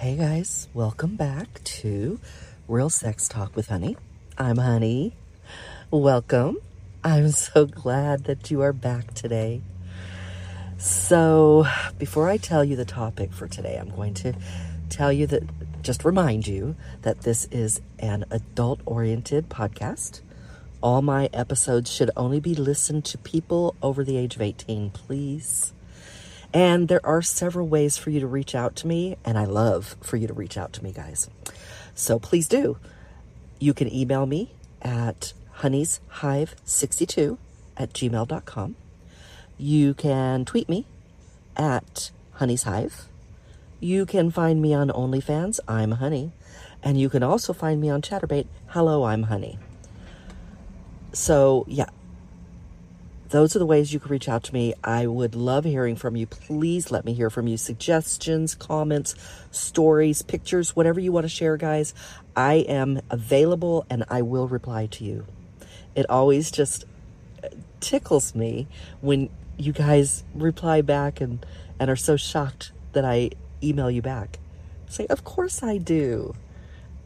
Hey guys, welcome back to Real Sex Talk with Hunny. I'm Hunny. Welcome. I'm so glad that you are back today. So, before I tell you the topic for today, I'm going to tell you that, just remind you that this is an adult oriented podcast. All my episodes should only be listened to people over the age of 18, please. And there are several ways for you to reach out to me, and I love for you to reach out to me, guys. So please do. You can email me at hunnyshive62 at gmail.com. You can tweet me at hunnyshive. You can find me on OnlyFans, I'm Hunny. And you can also find me on Chaturbate, Hello, I'm Hunny. So, yeah, those are the ways you can reach out to me. I would love hearing from you. Please let me hear from you. Suggestions, comments, stories, pictures, whatever you want to share, guys. I am available and I will reply to you. It always just uh, tickles me when you guys reply back and, and are so shocked that I email you back. Say, of course I do.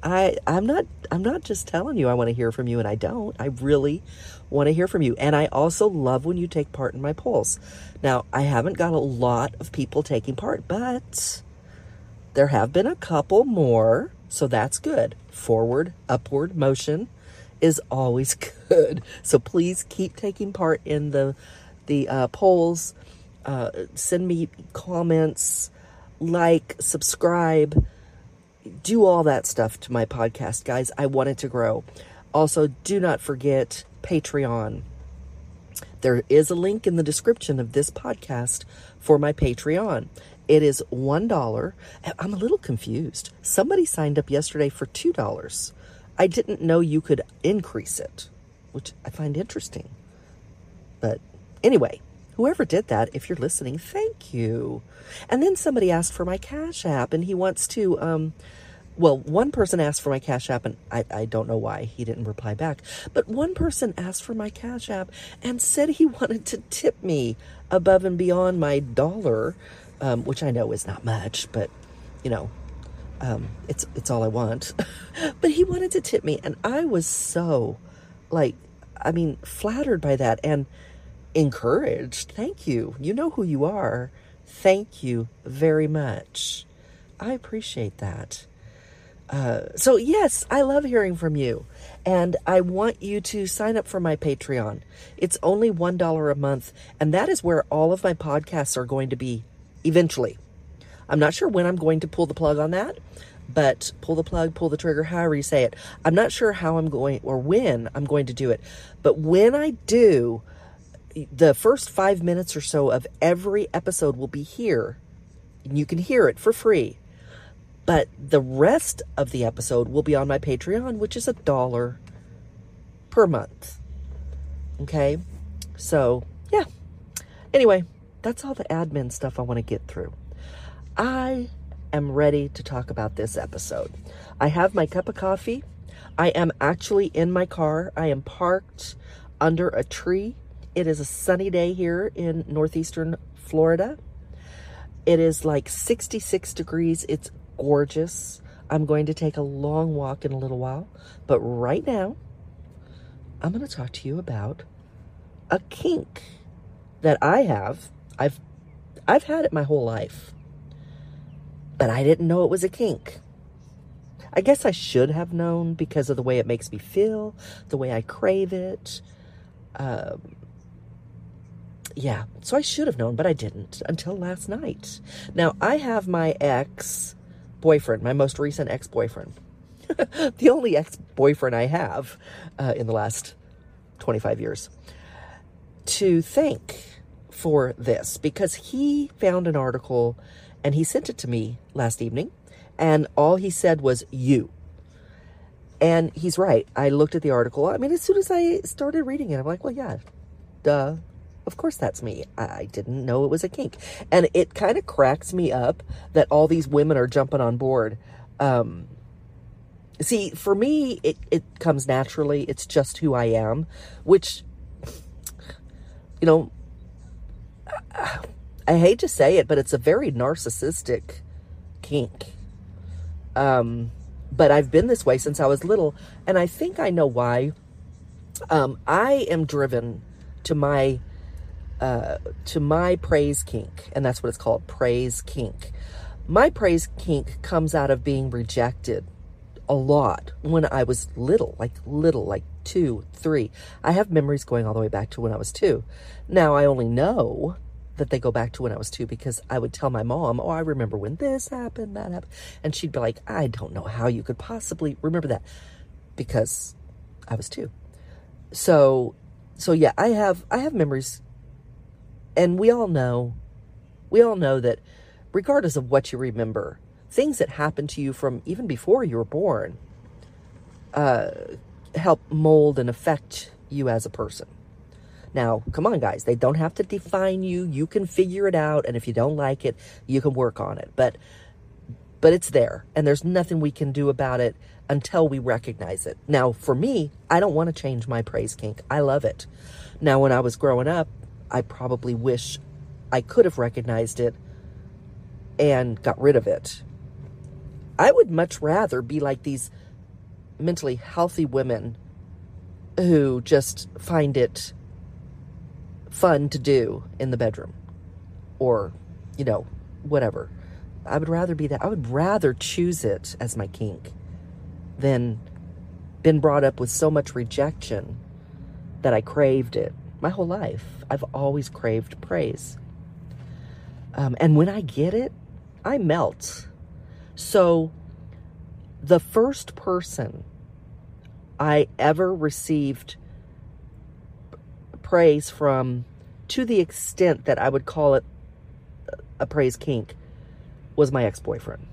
I I'm not I'm not just telling you I want to hear from you and I don't. I really want to hear from you. And I also love when you take part in my polls. Now, I haven't got a lot of people taking part, but there have been a couple more, so that's good. Forward, upward motion is always good. So please keep taking part in the the uh, polls. Uh, send me comments, like, subscribe do all that stuff to my podcast, guys. I want it to grow. Also, do not forget Patreon. There is a link in the description of this podcast for my Patreon. It is $1. I'm a little confused. Somebody signed up yesterday for $2. I didn't know you could increase it, which I find interesting. But anyway, whoever did that, if you're listening, thank you. And then somebody asked for my Cash App, and he wants to. Um, well, one person asked for my Cash App, and I, I don't know why he didn't reply back. But one person asked for my Cash App and said he wanted to tip me above and beyond my dollar, um, which I know is not much, but you know, um, it's it's all I want. but he wanted to tip me, and I was so, like, I mean, flattered by that and encouraged. Thank you. You know who you are. Thank you very much. I appreciate that. Uh, so, yes, I love hearing from you. And I want you to sign up for my Patreon. It's only $1 a month. And that is where all of my podcasts are going to be eventually. I'm not sure when I'm going to pull the plug on that, but pull the plug, pull the trigger, however you say it. I'm not sure how I'm going or when I'm going to do it. But when I do, the first five minutes or so of every episode will be here. And you can hear it for free. But the rest of the episode will be on my Patreon, which is a dollar per month. Okay? So, yeah. Anyway, that's all the admin stuff I want to get through. I am ready to talk about this episode. I have my cup of coffee. I am actually in my car. I am parked under a tree it is a sunny day here in northeastern Florida. It is like 66 degrees. It's gorgeous. I'm going to take a long walk in a little while. But right now, I'm going to talk to you about a kink that I have. I've I've had it my whole life. But I didn't know it was a kink. I guess I should have known because of the way it makes me feel, the way I crave it. Um, yeah, so I should have known, but I didn't until last night. Now, I have my ex boyfriend, my most recent ex boyfriend, the only ex boyfriend I have uh, in the last 25 years, to thank for this because he found an article and he sent it to me last evening, and all he said was, You. And he's right. I looked at the article. I mean, as soon as I started reading it, I'm like, well, yeah, duh. Of course that's me. I didn't know it was a kink. And it kind of cracks me up that all these women are jumping on board. Um, see, for me, it, it comes naturally. It's just who I am, which, you know, I hate to say it, but it's a very narcissistic kink. Um, but I've been this way since I was little, and I think I know why. Um, I am driven to my uh, to my praise kink, and that's what it's called, praise kink. My praise kink comes out of being rejected a lot when I was little, like little, like two, three. I have memories going all the way back to when I was two. Now I only know that they go back to when I was two because I would tell my mom, oh, I remember when this happened, that happened. And she'd be like, I don't know how you could possibly remember that because I was two. So, so yeah, I have, I have memories and we all know, we all know that regardless of what you remember, things that happened to you from even before you were born uh, help mold and affect you as a person. Now, come on, guys, they don't have to define you. You can figure it out, and if you don't like it, you can work on it. But but it's there, and there's nothing we can do about it until we recognize it. Now, for me, I don't want to change my praise kink. I love it. Now, when I was growing up, I probably wish I could have recognized it and got rid of it. I would much rather be like these mentally healthy women who just find it fun to do in the bedroom or, you know, whatever. I would rather be that. I would rather choose it as my kink than been brought up with so much rejection that I craved it my whole life. I've always craved praise. Um, and when I get it, I melt. So the first person I ever received praise from to the extent that I would call it a praise kink was my ex-boyfriend.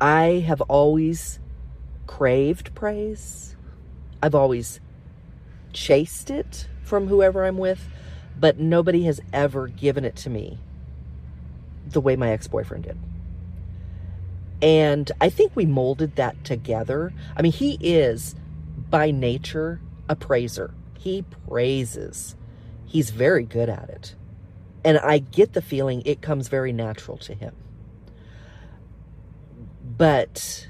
I have always craved praise. I've always chased it from whoever I'm with, but nobody has ever given it to me the way my ex-boyfriend did. And I think we molded that together. I mean, he is by nature a praiser. He praises. He's very good at it. And I get the feeling it comes very natural to him. But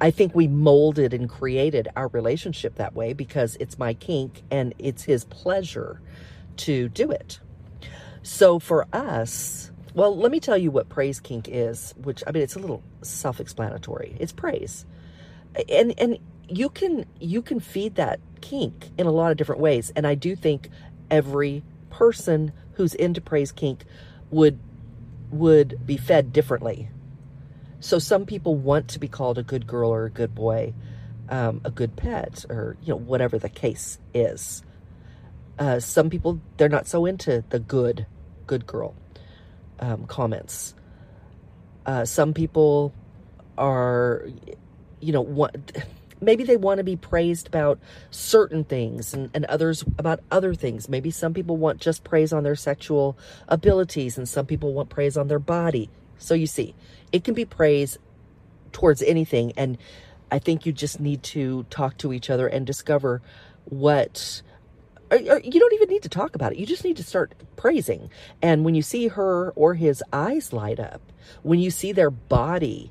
I think we molded and created our relationship that way because it's my kink and it's his pleasure to do it. So for us, well, let me tell you what praise kink is, which I mean it's a little self-explanatory. It's praise. And and you can you can feed that kink in a lot of different ways. And I do think every person who's into praise kink would would be fed differently. So some people want to be called a good girl or a good boy, um, a good pet, or you know whatever the case is. Uh, some people they're not so into the good, good girl um, comments. Uh, some people are, you know, what maybe they want to be praised about certain things and, and others about other things. Maybe some people want just praise on their sexual abilities and some people want praise on their body. So you see, it can be praise towards anything. And I think you just need to talk to each other and discover what or, or you don't even need to talk about it. You just need to start praising. And when you see her or his eyes light up, when you see their body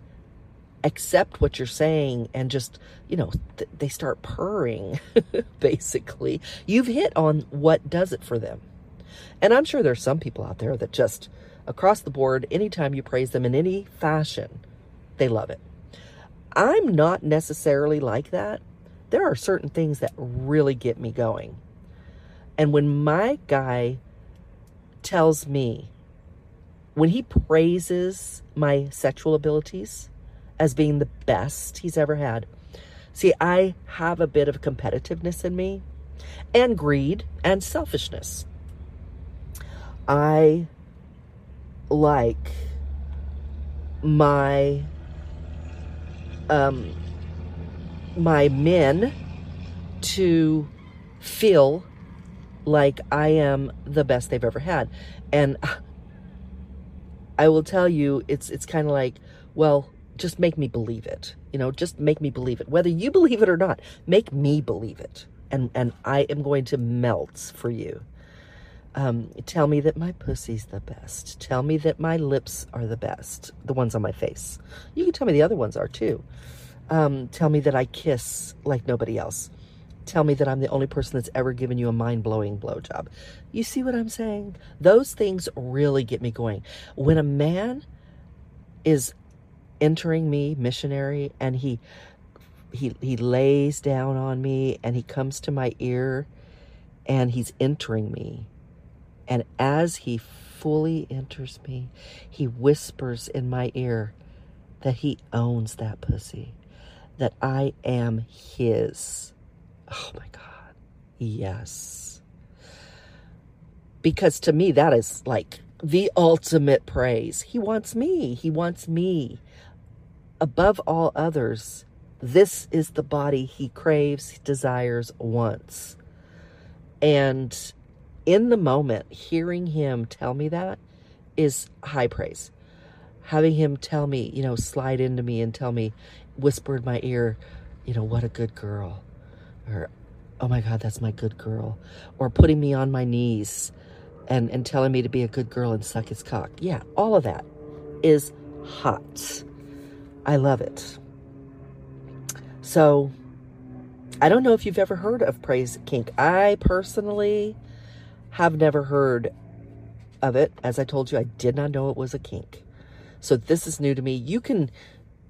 accept what you're saying and just, you know, th- they start purring, basically, you've hit on what does it for them. And I'm sure there's some people out there that just across the board, anytime you praise them in any fashion, they love it. I'm not necessarily like that. There are certain things that really get me going. And when my guy tells me, when he praises my sexual abilities as being the best he's ever had, see, I have a bit of competitiveness in me and greed and selfishness. I like my um my men to feel like I am the best they've ever had. And I will tell you, it's it's kind of like, well, just make me believe it. You know, just make me believe it. Whether you believe it or not, make me believe it. And and I am going to melt for you. Um, tell me that my pussy's the best. Tell me that my lips are the best, the ones on my face. You can tell me the other ones are too. Um, tell me that I kiss like nobody else. Tell me that I'm the only person that's ever given you a mind blowing blowjob. You see what I'm saying? Those things really get me going. When a man is entering me, missionary, and he he he lays down on me and he comes to my ear and he's entering me and as he fully enters me, he whispers in my ear that he owns that pussy, that I am his. Oh my God. Yes. Because to me, that is like the ultimate praise. He wants me. He wants me above all others. This is the body he craves, desires, wants. And in the moment, hearing him tell me that is high praise. Having him tell me, you know, slide into me and tell me, whisper in my ear, you know, what a good girl. Or, oh my God, that's my good girl. Or putting me on my knees and, and telling me to be a good girl and suck his cock. Yeah, all of that is hot. I love it. So, I don't know if you've ever heard of praise kink. I personally have never heard of it. As I told you, I did not know it was a kink. So this is new to me. You can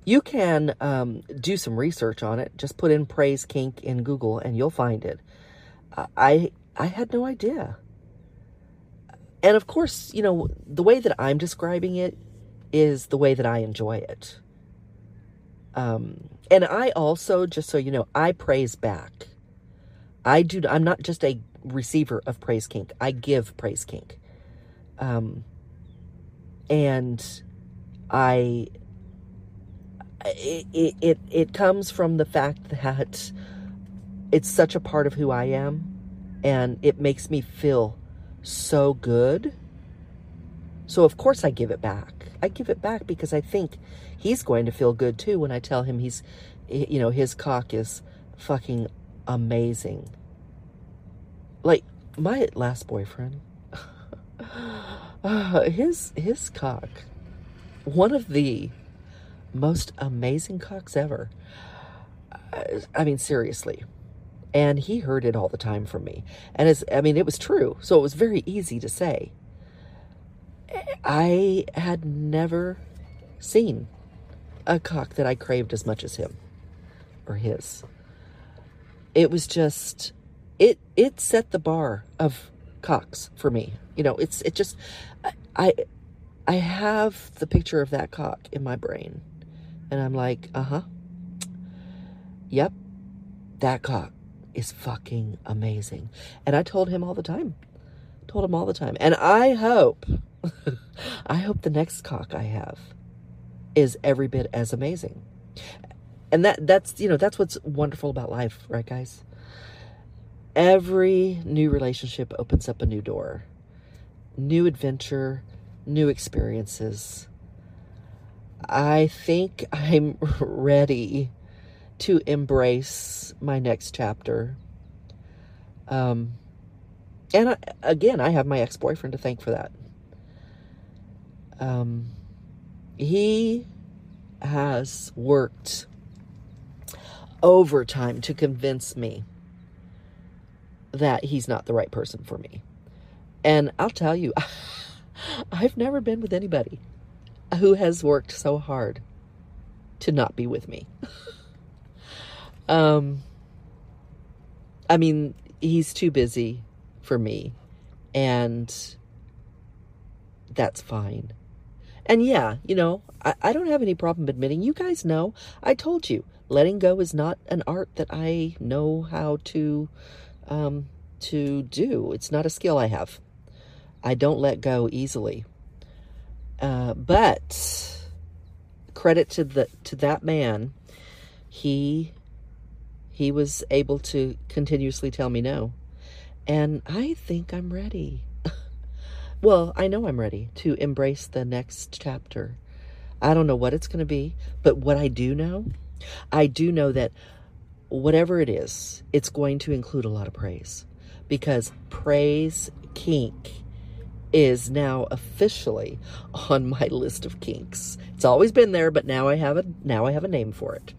you can um, do some research on it. Just put in praise kink in Google and you'll find it. I I had no idea. And of course, you know, the way that I'm describing it is the way that I enjoy it. Um, and I also, just so you know, I praise back. I do. I'm not just a receiver of praise kink. I give praise kink. Um, and I, it, it, it comes from the fact that it's such a part of who I am and it makes me feel so good. So of course I give it back. I give it back because I think he's going to feel good too when I tell him he's, you know, his cock is fucking amazing. Like my last boyfriend, uh, his his cock, one of the most amazing cocks ever. I mean, seriously. And he heard it all the time from me. And it's, I mean, it was true. So it was very easy to say. I had never seen a cock that I craved as much as him or his. It was just it it set the bar of cocks for me. You know, it's it just I I have the picture of that cock in my brain. And I'm like, uh-huh. Yep. That cock is fucking amazing. And I told him all the time. Told him all the time. And I hope I hope the next cock I have is every bit as amazing. And that that's you know, that's what's wonderful about life, right guys? Every new relationship opens up a new door, new adventure, new experiences. I think I'm ready to embrace my next chapter. Um, and I, again, I have my ex boyfriend to thank for that. Um, he has worked overtime to convince me that he's not the right person for me. And I'll tell you, I've never been with anybody who has worked so hard to not be with me. um, I mean, he's too busy for me, and that's fine. And yeah, you know, I, I don't have any problem admitting, you guys know, I told you, letting go is not an art that I know how to um, to do. It's not a skill I have. I don't let go easily. Uh, but credit to the to that man, he he was able to continuously tell me no, and I think I'm ready. well, I know I'm ready to embrace the next chapter. I don't know what it's going to be, but what I do know, I do know that whatever it is, it's going to include a lot of praise because Praise Kink is now officially on my list of kinks. It's always been there, but now I have a now I have a name for it.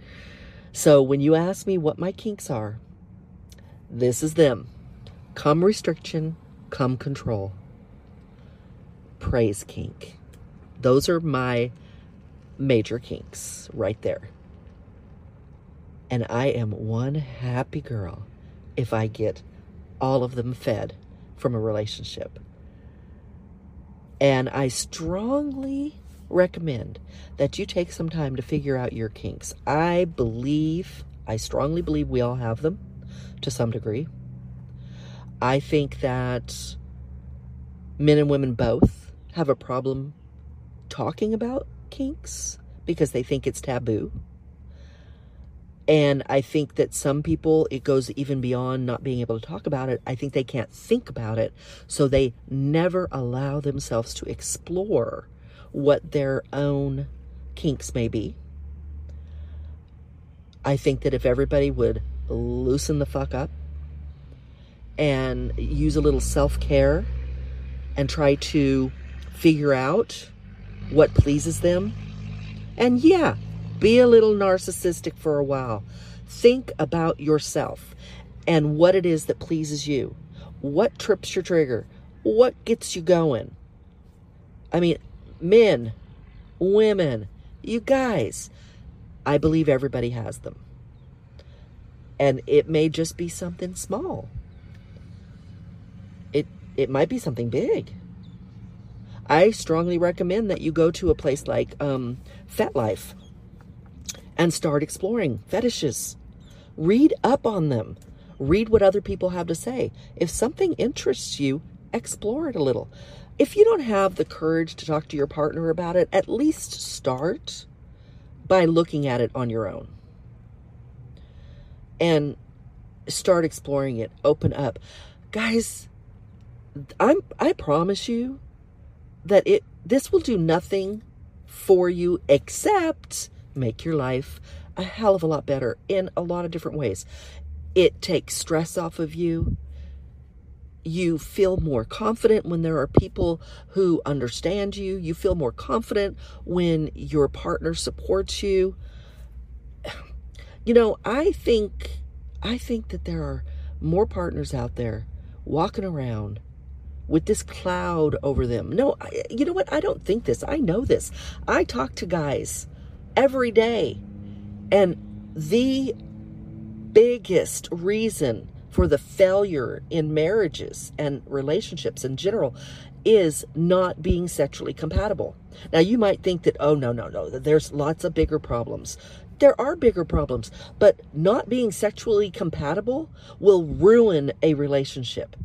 So when you ask me what my kinks are, this is them. Come restriction, come control. Praise kink. Those are my major kinks right there. And I am one happy girl if I get all of them fed from a relationship. And I strongly recommend that you take some time to figure out your kinks. I believe, I strongly believe we all have them to some degree. I think that men and women both have a problem talking about kinks because they think it's taboo. And I think that some people, it goes even beyond not being able to talk about it. I think they can't think about it. So they never allow themselves to explore what their own kinks may be. I think that if everybody would loosen the fuck up and use a little self care and try to figure out what pleases them. And yeah, be a little narcissistic for a while. Think about yourself and what it is that pleases you. What trips your trigger? What gets you going? I mean, men, women, you guys, I believe everybody has them. And it may just be something small. It it might be something big. I strongly recommend that you go to a place like um, FetLife and start exploring fetishes. Read up on them. Read what other people have to say. If something interests you, explore it a little. If you don't have the courage to talk to your partner about it, at least start by looking at it on your own. And start exploring it. Open up. Guys, I'm I promise you that it this will do nothing for you except make your life a hell of a lot better in a lot of different ways. It takes stress off of you. You feel more confident when there are people who understand you. You feel more confident when your partner supports you. You know, I think I think that there are more partners out there walking around with this cloud over them. No, I, you know what? I don't think this. I know this. I talk to guys every day. And the biggest reason for the failure in marriages and relationships in general is not being sexually compatible. Now, you might think that, oh, no, no, no, there's lots of bigger problems. There are bigger problems, but not being sexually compatible will ruin a relationship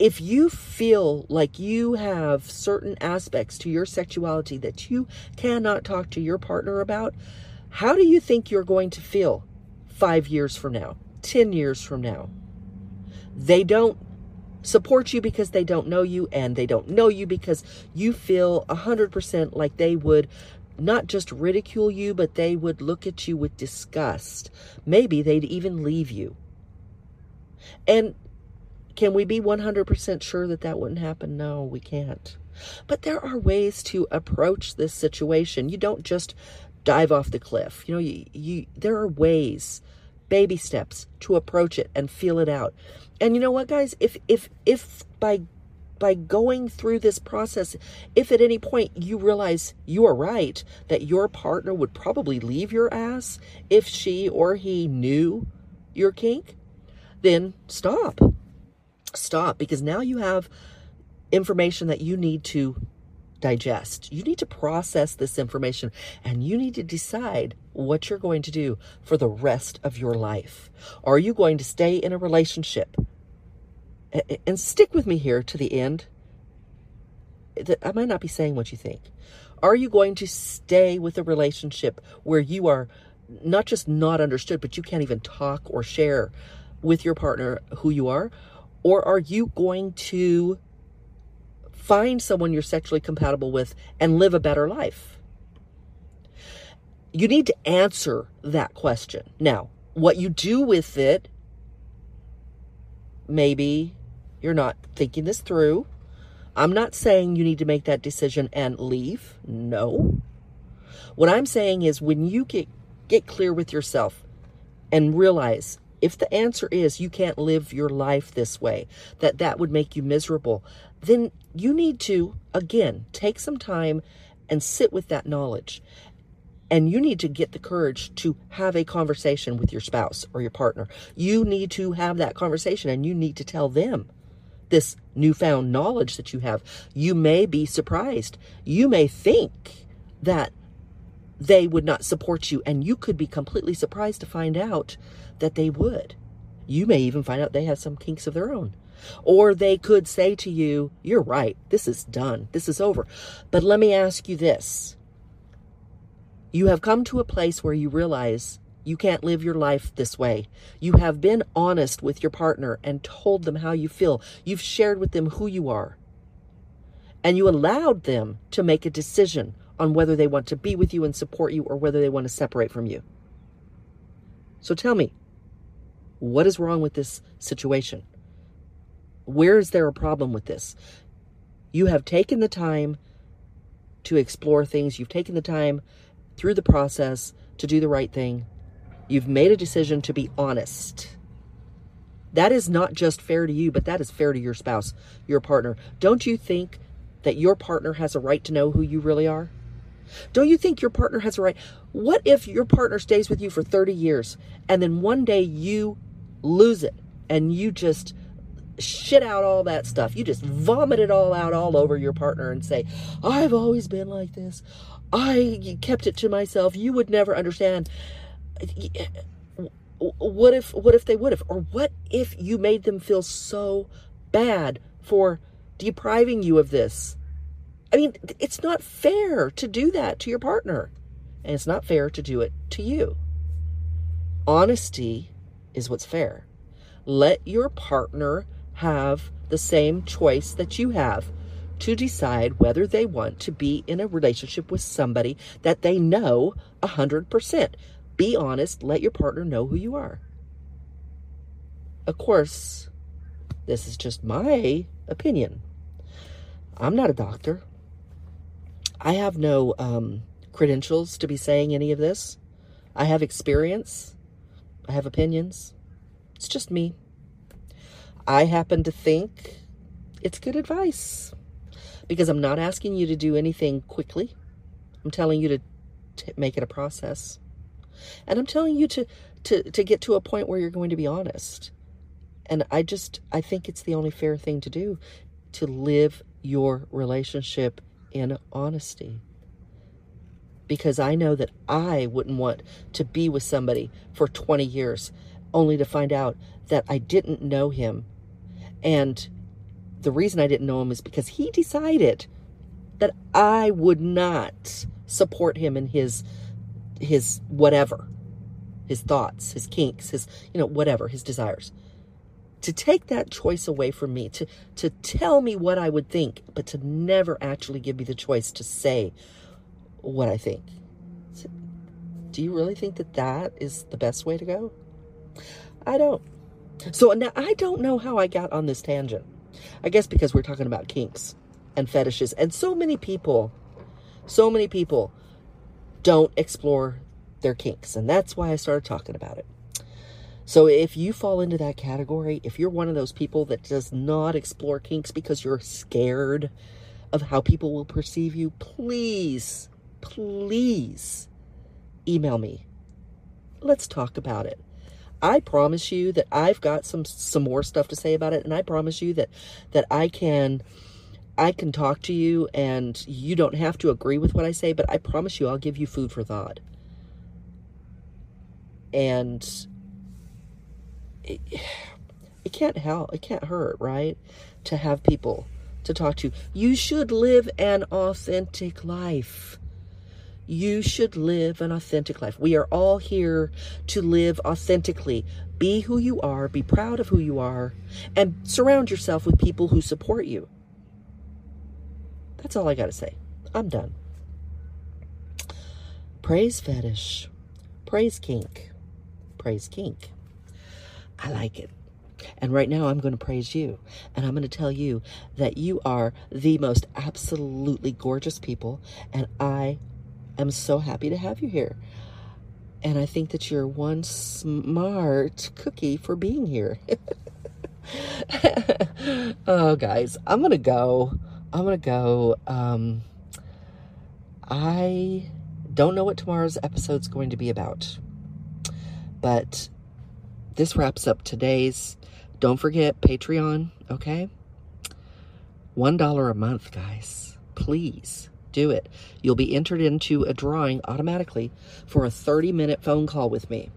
if you feel like you have certain aspects to your sexuality that you cannot talk to your partner about, how do you think you're going to feel five years from now, 10 years from now? They don't support you because they don't know you, and they don't know you because you feel 100% like they would not just ridicule you, but they would look at you with disgust. Maybe they'd even leave you. And can we be 100% sure that that wouldn't happen? No, we can't. But there are ways to approach this situation. You don't just dive off the cliff. You know, you, you there are ways, baby steps to approach it and feel it out. And you know what, guys? If if if by by going through this process, if at any point you realize you are right, that your partner would probably leave your ass if she or he knew your kink, then stop stop because now you have information that you need to digest. You need to process this information and you need to decide what you're going to do for the rest of your life. Are you going to stay in a relationship? And stick with me here to the end. I might not be saying what you think. Are you going to stay with a relationship where you are not just not understood, but you can't even talk or share with your partner who you are? Or are you going to find someone you're sexually compatible with and live a better life? You need to answer that question. Now, what you do with it maybe you're not thinking this through. I'm not saying you need to make that decision and leave. No. What I'm saying is when you get get clear with yourself and realize if the answer is you can't live your life this way, that that would make you miserable, then you need to again take some time and sit with that knowledge. And you need to get the courage to have a conversation with your spouse or your partner. You need to have that conversation and you need to tell them this newfound knowledge that you have. You may be surprised. You may think that they would not support you, and you could be completely surprised to find out that they would. You may even find out they have some kinks of their own. Or they could say to you, You're right, this is done, this is over. But let me ask you this you have come to a place where you realize you can't live your life this way. You have been honest with your partner and told them how you feel. You've shared with them who you are. And you allowed them to make a decision on whether they want to be with you and support you or whether they want to separate from you. So tell me, what is wrong with this situation? Where is there a problem with this? You have taken the time to explore things. You've taken the time through the process to do the right thing. You've made a decision to be honest. That is not just fair to you, but that is fair to your spouse, your partner. Don't you think that your partner has a right to know who you really are? Don't you think your partner has a right? What if your partner stays with you for 30 years and then one day you lose it and you just shit out all that stuff. You just vomit it all out all over your partner and say, I've always been like this. I kept it to myself. You would never understand. What if what if they would have? Or what if you made them feel so bad for depriving you of this? I mean, it's not fair to do that to your partner. And it's not fair to do it to you. Honesty is what's fair. Let your partner have the same choice that you have to decide whether they want to be in a relationship with somebody that they know 100%. Be honest, let your partner know who you are. Of course, this is just my opinion. I'm not a doctor. I have no um, credentials to be saying any of this. I have experience. I have opinions. It's just me. I happen to think it's good advice because I'm not asking you to do anything quickly. I'm telling you to, to make it a process. And I'm telling you to, to, to get to a point where you're going to be honest. And I just, I think it's the only fair thing to do to live your relationship in honesty. Because I know that I wouldn't want to be with somebody for 20 years only to find out that I didn't know him and the reason I didn't know him is because he decided that I would not support him in his his whatever, his thoughts, his kinks, his you know whatever, his desires. To take that choice away from me, to to tell me what I would think, but to never actually give me the choice to say what I think. Do you really think that that is the best way to go? I don't. So now I don't know how I got on this tangent. I guess because we're talking about kinks and fetishes. And so many people, so many people don't explore their kinks. And that's why I started talking about it. So if you fall into that category, if you're one of those people that does not explore kinks because you're scared of how people will perceive you, please, please email me. Let's talk about it. I promise you that I've got some some more stuff to say about it, and I promise you that that I can I can talk to you, and you don't have to agree with what I say, but I promise you I'll give you food for thought. And it, it can't help, it can't hurt, right? To have people to talk to. You should live an authentic life you should live an authentic life. We are all here to live authentically. Be who you are, be proud of who you are, and surround yourself with people who support you. That's all I got to say. I'm done. Praise fetish. Praise kink. Praise kink. I like it. And right now, I'm going to praise you. And I'm going to tell you that you are the most absolutely gorgeous people. And I am so happy to have you here. And I think that you're one smart cookie for being here. oh, guys, I'm going to go. I'm going to go. Um, I don't know what tomorrow's episode's going to be about. But this wraps up today's. Don't forget Patreon, okay? $1 a month, guys. Please do it. You'll be entered into a drawing automatically for a 30 minute phone call with me.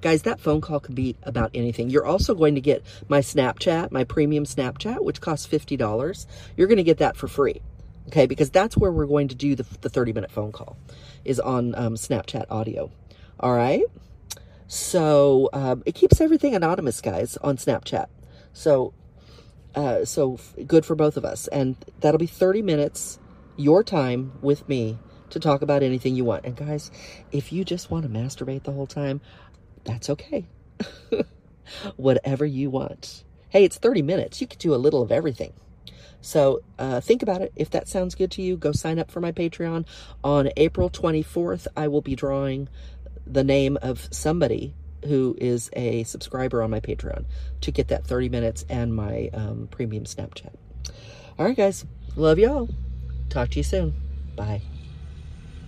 Guys, that phone call could be about anything. You're also going to get my Snapchat, my premium Snapchat, which costs $50. You're going to get that for free. Okay, because that's where we're going to do the, the 30 minute phone call, is on um, Snapchat audio. All right? So um, it keeps everything anonymous, guys, on Snapchat. So, uh, so good for both of us. And that'll be 30 minutes, your time with me to talk about anything you want. And guys, if you just want to masturbate the whole time, that's okay. Whatever you want. Hey, it's 30 minutes. You could do a little of everything. So uh, think about it. If that sounds good to you, go sign up for my Patreon. On April 24th, I will be drawing the name of somebody who is a subscriber on my Patreon to get that 30 minutes and my um, premium Snapchat. All right, guys. Love y'all. Talk to you soon. Bye.